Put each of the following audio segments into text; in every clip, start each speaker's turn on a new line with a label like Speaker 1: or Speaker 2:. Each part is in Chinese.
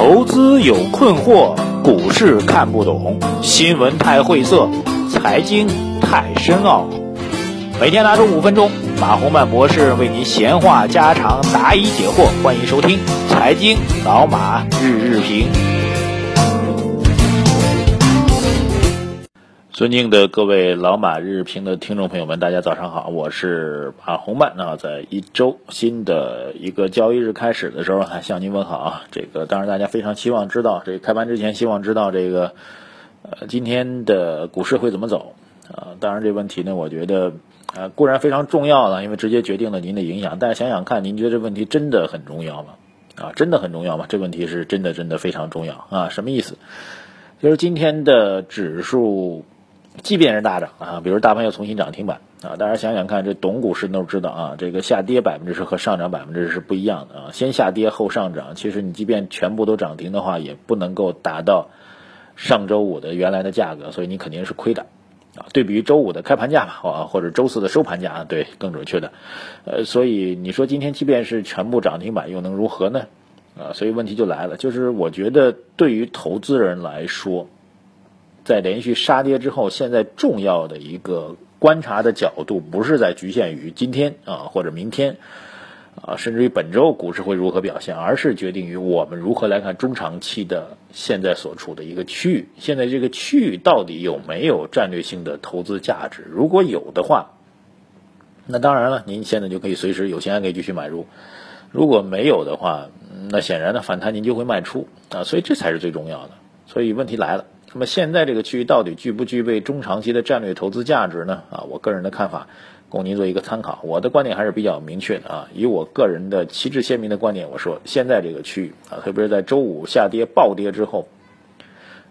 Speaker 1: 投资有困惑，股市看不懂，新闻太晦涩，财经太深奥。每天拿出五分钟，马洪曼博士为您闲话家常，答疑解惑。欢迎收听《财经老马日日评》。尊敬的各位老马日评的听众朋友们，大家早上好，我是马洪曼。那在一周新的一个交易日开始的时候，还向您问好啊。这个当然大家非常希望知道，这开盘之前希望知道这个呃今天的股市会怎么走啊。当然这问题呢，我觉得啊固然非常重要了，因为直接决定了您的影响。但是想想看，您觉得这问题真的很重要吗？啊，真的很重要吗？这问题是真的真的非常重要啊。什么意思？就是今天的指数。即便是大涨啊，比如大盘又重新涨停板啊，大家想想看，这懂股市都知道啊，这个下跌百分之十和上涨百分之十是不一样的啊，先下跌后上涨，其实你即便全部都涨停的话，也不能够达到上周五的原来的价格，所以你肯定是亏的啊。对比于周五的开盘价嘛，啊或者周四的收盘价，对更准确的，呃，所以你说今天即便是全部涨停板又能如何呢？啊，所以问题就来了，就是我觉得对于投资人来说。在连续杀跌之后，现在重要的一个观察的角度，不是在局限于今天啊或者明天啊，甚至于本周股市会如何表现，而是决定于我们如何来看中长期的现在所处的一个区域。现在这个区域到底有没有战略性的投资价值？如果有的话，那当然了，您现在就可以随时有钱还可以继续买入；如果没有的话，那显然呢反弹您就会卖出啊。所以这才是最重要的。所以问题来了。那么现在这个区域到底具不具备中长期的战略投资价值呢？啊，我个人的看法供您做一个参考。我的观点还是比较明确的啊，以我个人的旗帜鲜明的观点，我说现在这个区域啊，特别是在周五下跌暴跌之后，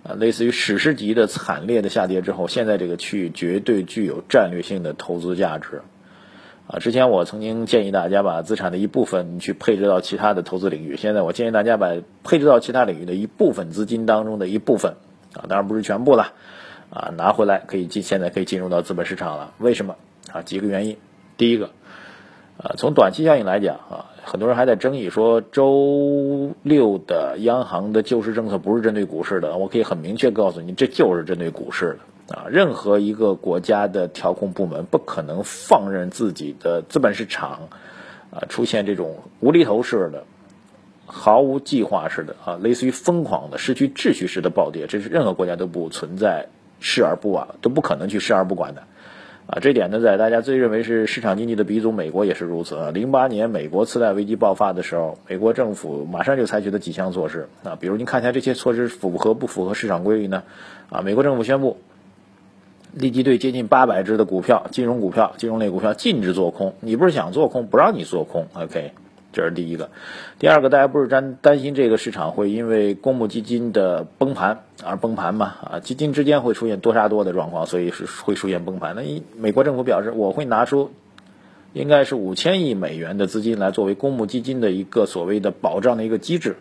Speaker 1: 啊，类似于史诗级的惨烈的下跌之后，现在这个区域绝对具有战略性的投资价值。啊，之前我曾经建议大家把资产的一部分去配置到其他的投资领域，现在我建议大家把配置到其他领域的一部分资金当中的一部分。啊，当然不是全部了，啊，拿回来可以进，现在可以进入到资本市场了。为什么？啊，几个原因。第一个，啊，从短期效应来讲，啊，很多人还在争议说周六的央行的救市政策不是针对股市的。我可以很明确告诉你，这就是针对股市的。啊，任何一个国家的调控部门不可能放任自己的资本市场，啊，出现这种无厘头式的。毫无计划式的啊，类似于疯狂的、失去秩序式的暴跌，这是任何国家都不存在视而不往，都不可能去视而不管的啊。这点呢，在大家最认为是市场经济的鼻祖美国也是如此啊。零八年美国次贷危机爆发的时候，美国政府马上就采取了几项措施啊，比如您看一下这些措施符合不符合市场规律呢？啊，美国政府宣布立即对接近八百只的股票、金融股票、金融类股票禁止做空，你不是想做空，不让你做空，OK。这是第一个，第二个，大家不是担担心这个市场会因为公募基金的崩盘而崩盘嘛？啊，基金之间会出现多杀多的状况，所以是会出现崩盘。那一美国政府表示，我会拿出应该是五千亿美元的资金来作为公募基金的一个所谓的保障的一个机制。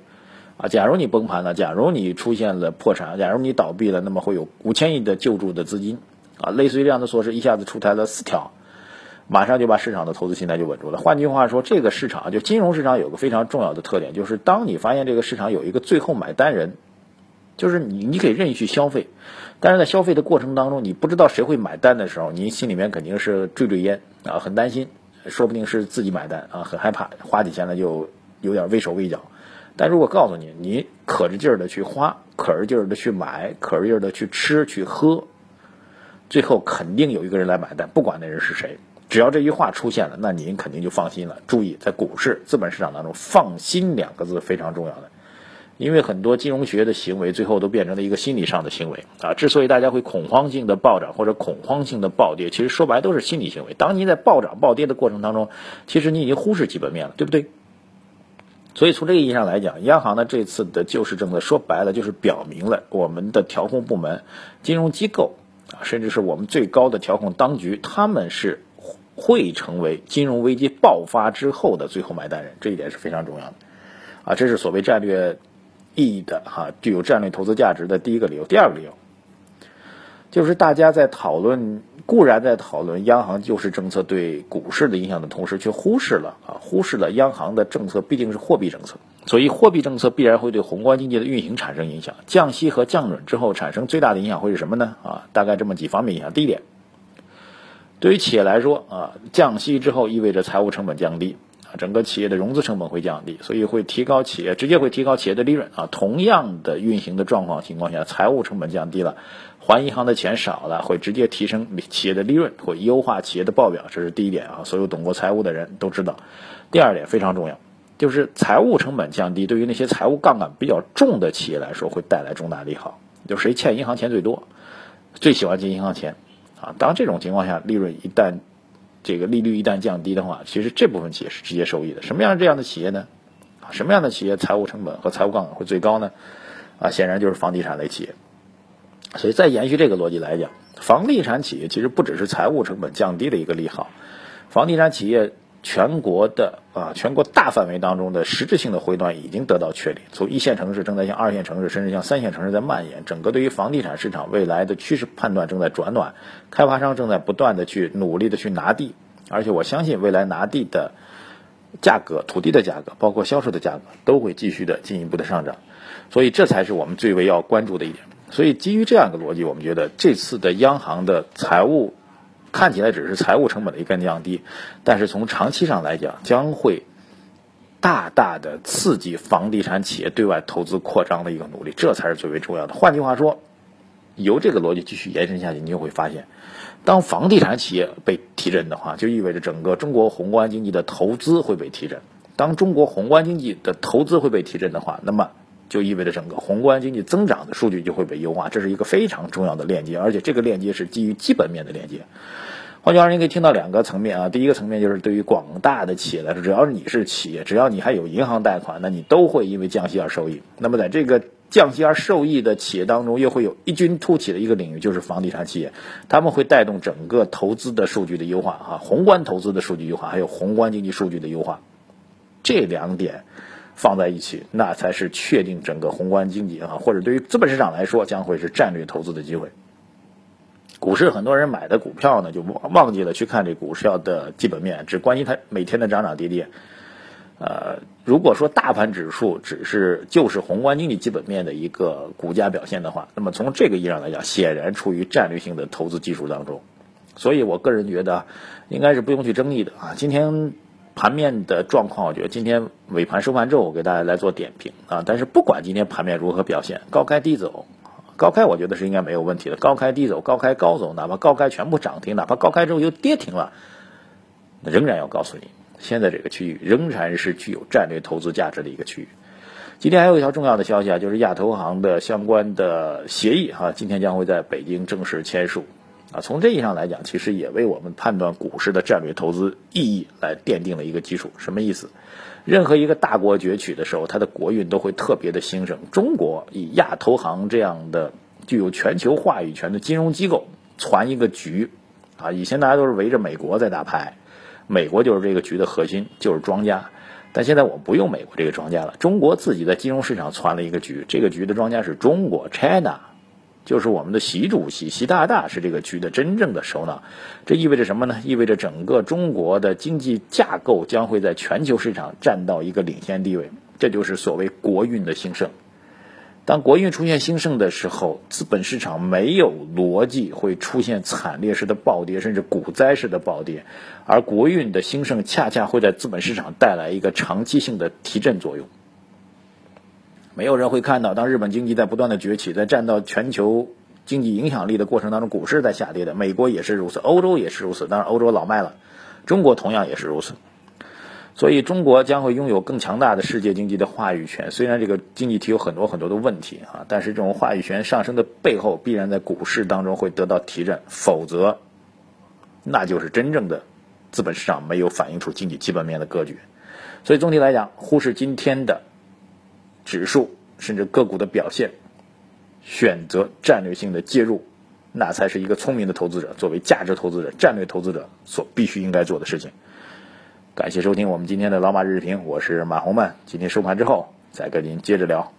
Speaker 1: 啊，假如你崩盘了，假如你出现了破产，假如你倒闭了，那么会有五千亿的救助的资金。啊，类似于这样的措施一下子出台了四条。马上就把市场的投资心态就稳住了。换句话说，这个市场就金融市场有个非常重要的特点，就是当你发现这个市场有一个最后买单人，就是你，你可以任意去消费，但是在消费的过程当中，你不知道谁会买单的时候，你心里面肯定是惴惴焉啊，很担心，说不定是自己买单啊，很害怕，花起钱来就有点畏手畏脚。但如果告诉你，你可着劲儿的去花，可着劲儿的去买，可着劲儿的去吃去喝，最后肯定有一个人来买单，不管那人是谁。只要这句话出现了，那您肯定就放心了。注意，在股市、资本市场当中，“放心”两个字非常重要的，因为很多金融学的行为最后都变成了一个心理上的行为啊。之所以大家会恐慌性的暴涨或者恐慌性的暴跌，其实说白都是心理行为。当您在暴涨暴跌的过程当中，其实你已经忽视基本面了，对不对？所以从这个意义上来讲，央行的这次的救市政策，说白了就是表明了我们的调控部门、金融机构啊，甚至是我们最高的调控当局，他们是。会成为金融危机爆发之后的最后买单人，这一点是非常重要的，啊，这是所谓战略意义的哈，具有战略投资价值的第一个理由。第二个理由，就是大家在讨论，固然在讨论央行救市政策对股市的影响的同时，却忽视了啊，忽视了央行的政策毕竟是货币政策，所以货币政策必然会对宏观经济的运行产生影响。降息和降准之后产生最大的影响会是什么呢？啊，大概这么几方面影响。第一点，对于企业来说啊，降息之后意味着财务成本降低。啊，整个企业的融资成本会降低，所以会提高企业直接会提高企业的利润啊。同样的运行的状况情况下，财务成本降低了，还银行的钱少了，会直接提升企业的利润，会优化企业的报表，这是第一点啊。所有懂过财务的人都知道。第二点非常重要，就是财务成本降低，对于那些财务杠杆比较重的企业来说，会带来重大利好。就谁欠银行钱最多，最喜欢借银行钱啊。当这种情况下，利润一旦这个利率一旦降低的话，其实这部分企业是直接受益的。什么样这样的企业呢？啊，什么样的企业财务成本和财务杠杆会最高呢？啊，显然就是房地产类企业。所以再延续这个逻辑来讲，房地产企业其实不只是财务成本降低的一个利好，房地产企业。全国的啊，全国大范围当中的实质性的回暖已经得到确立，从一线城市正在向二线城市，甚至向三线城市在蔓延。整个对于房地产市场未来的趋势判断正在转暖，开发商正在不断的去努力的去拿地，而且我相信未来拿地的价格、土地的价格，包括销售的价格，都会继续的进一步的上涨。所以这才是我们最为要关注的一点。所以基于这样一个逻辑，我们觉得这次的央行的财务。看起来只是财务成本的一个降低，但是从长期上来讲，将会大大的刺激房地产企业对外投资扩张的一个努力，这才是最为重要的。换句话说，由这个逻辑继续延伸下去，你就会发现，当房地产企业被提振的话，就意味着整个中国宏观经济的投资会被提振。当中国宏观经济的投资会被提振的话，那么。就意味着整个宏观经济增长的数据就会被优化，这是一个非常重要的链接，而且这个链接是基于基本面的链接。换句话说，你可以听到两个层面啊，第一个层面就是对于广大的企业来说，只要你是企业，只要你还有银行贷款，那你都会因为降息而受益。那么在这个降息而受益的企业当中，又会有异军突起的一个领域，就是房地产企业，他们会带动整个投资的数据的优化啊，宏观投资的数据优化，还有宏观经济数据的优化，这两点。放在一起，那才是确定整个宏观经济啊，或者对于资本市场来说，将会是战略投资的机会。股市很多人买的股票呢，就忘忘记了去看这股票的基本面，只关心它每天的涨涨跌跌。呃，如果说大盘指数只是就是宏观经济基本面的一个股价表现的话，那么从这个意义上来讲，显然处于战略性的投资技术当中。所以我个人觉得，应该是不用去争议的啊。今天。盘面的状况，我觉得今天尾盘收盘之后，我给大家来做点评啊。但是不管今天盘面如何表现，高开低走，高开我觉得是应该没有问题的。高开低走，高开高走，哪怕高开全部涨停，哪怕高开之后又跌停了，仍然要告诉你，现在这个区域仍然是具有战略投资价值的一个区域。今天还有一条重要的消息啊，就是亚投行的相关的协议哈，今天将会在北京正式签署。啊，从这意义上来讲，其实也为我们判断股市的战略投资意义来奠定了一个基础。什么意思？任何一个大国崛起的时候，它的国运都会特别的兴盛。中国以亚投行这样的具有全球话语权的金融机构攒一个局，啊，以前大家都是围着美国在打牌，美国就是这个局的核心，就是庄家。但现在我们不用美国这个庄家了，中国自己在金融市场攒了一个局，这个局的庄家是中国 China。就是我们的习主席、习大大是这个局的真正的首脑，这意味着什么呢？意味着整个中国的经济架构将会在全球市场占到一个领先地位，这就是所谓国运的兴盛。当国运出现兴盛的时候，资本市场没有逻辑会出现惨烈式的暴跌，甚至股灾式的暴跌，而国运的兴盛恰恰会在资本市场带来一个长期性的提振作用。没有人会看到，当日本经济在不断的崛起，在占到全球经济影响力的过程当中，股市在下跌的。美国也是如此，欧洲也是如此。当然，欧洲老卖了，中国同样也是如此。所以，中国将会拥有更强大的世界经济的话语权。虽然这个经济体有很多很多的问题啊，但是这种话语权上升的背后，必然在股市当中会得到提振。否则，那就是真正的资本市场没有反映出经济基本面的格局。所以，总体来讲，忽视今天的。指数甚至个股的表现，选择战略性的介入，那才是一个聪明的投资者，作为价值投资者、战略投资者所必须应该做的事情。感谢收听我们今天的老马日评，我是马红曼。今天收盘之后再跟您接着聊。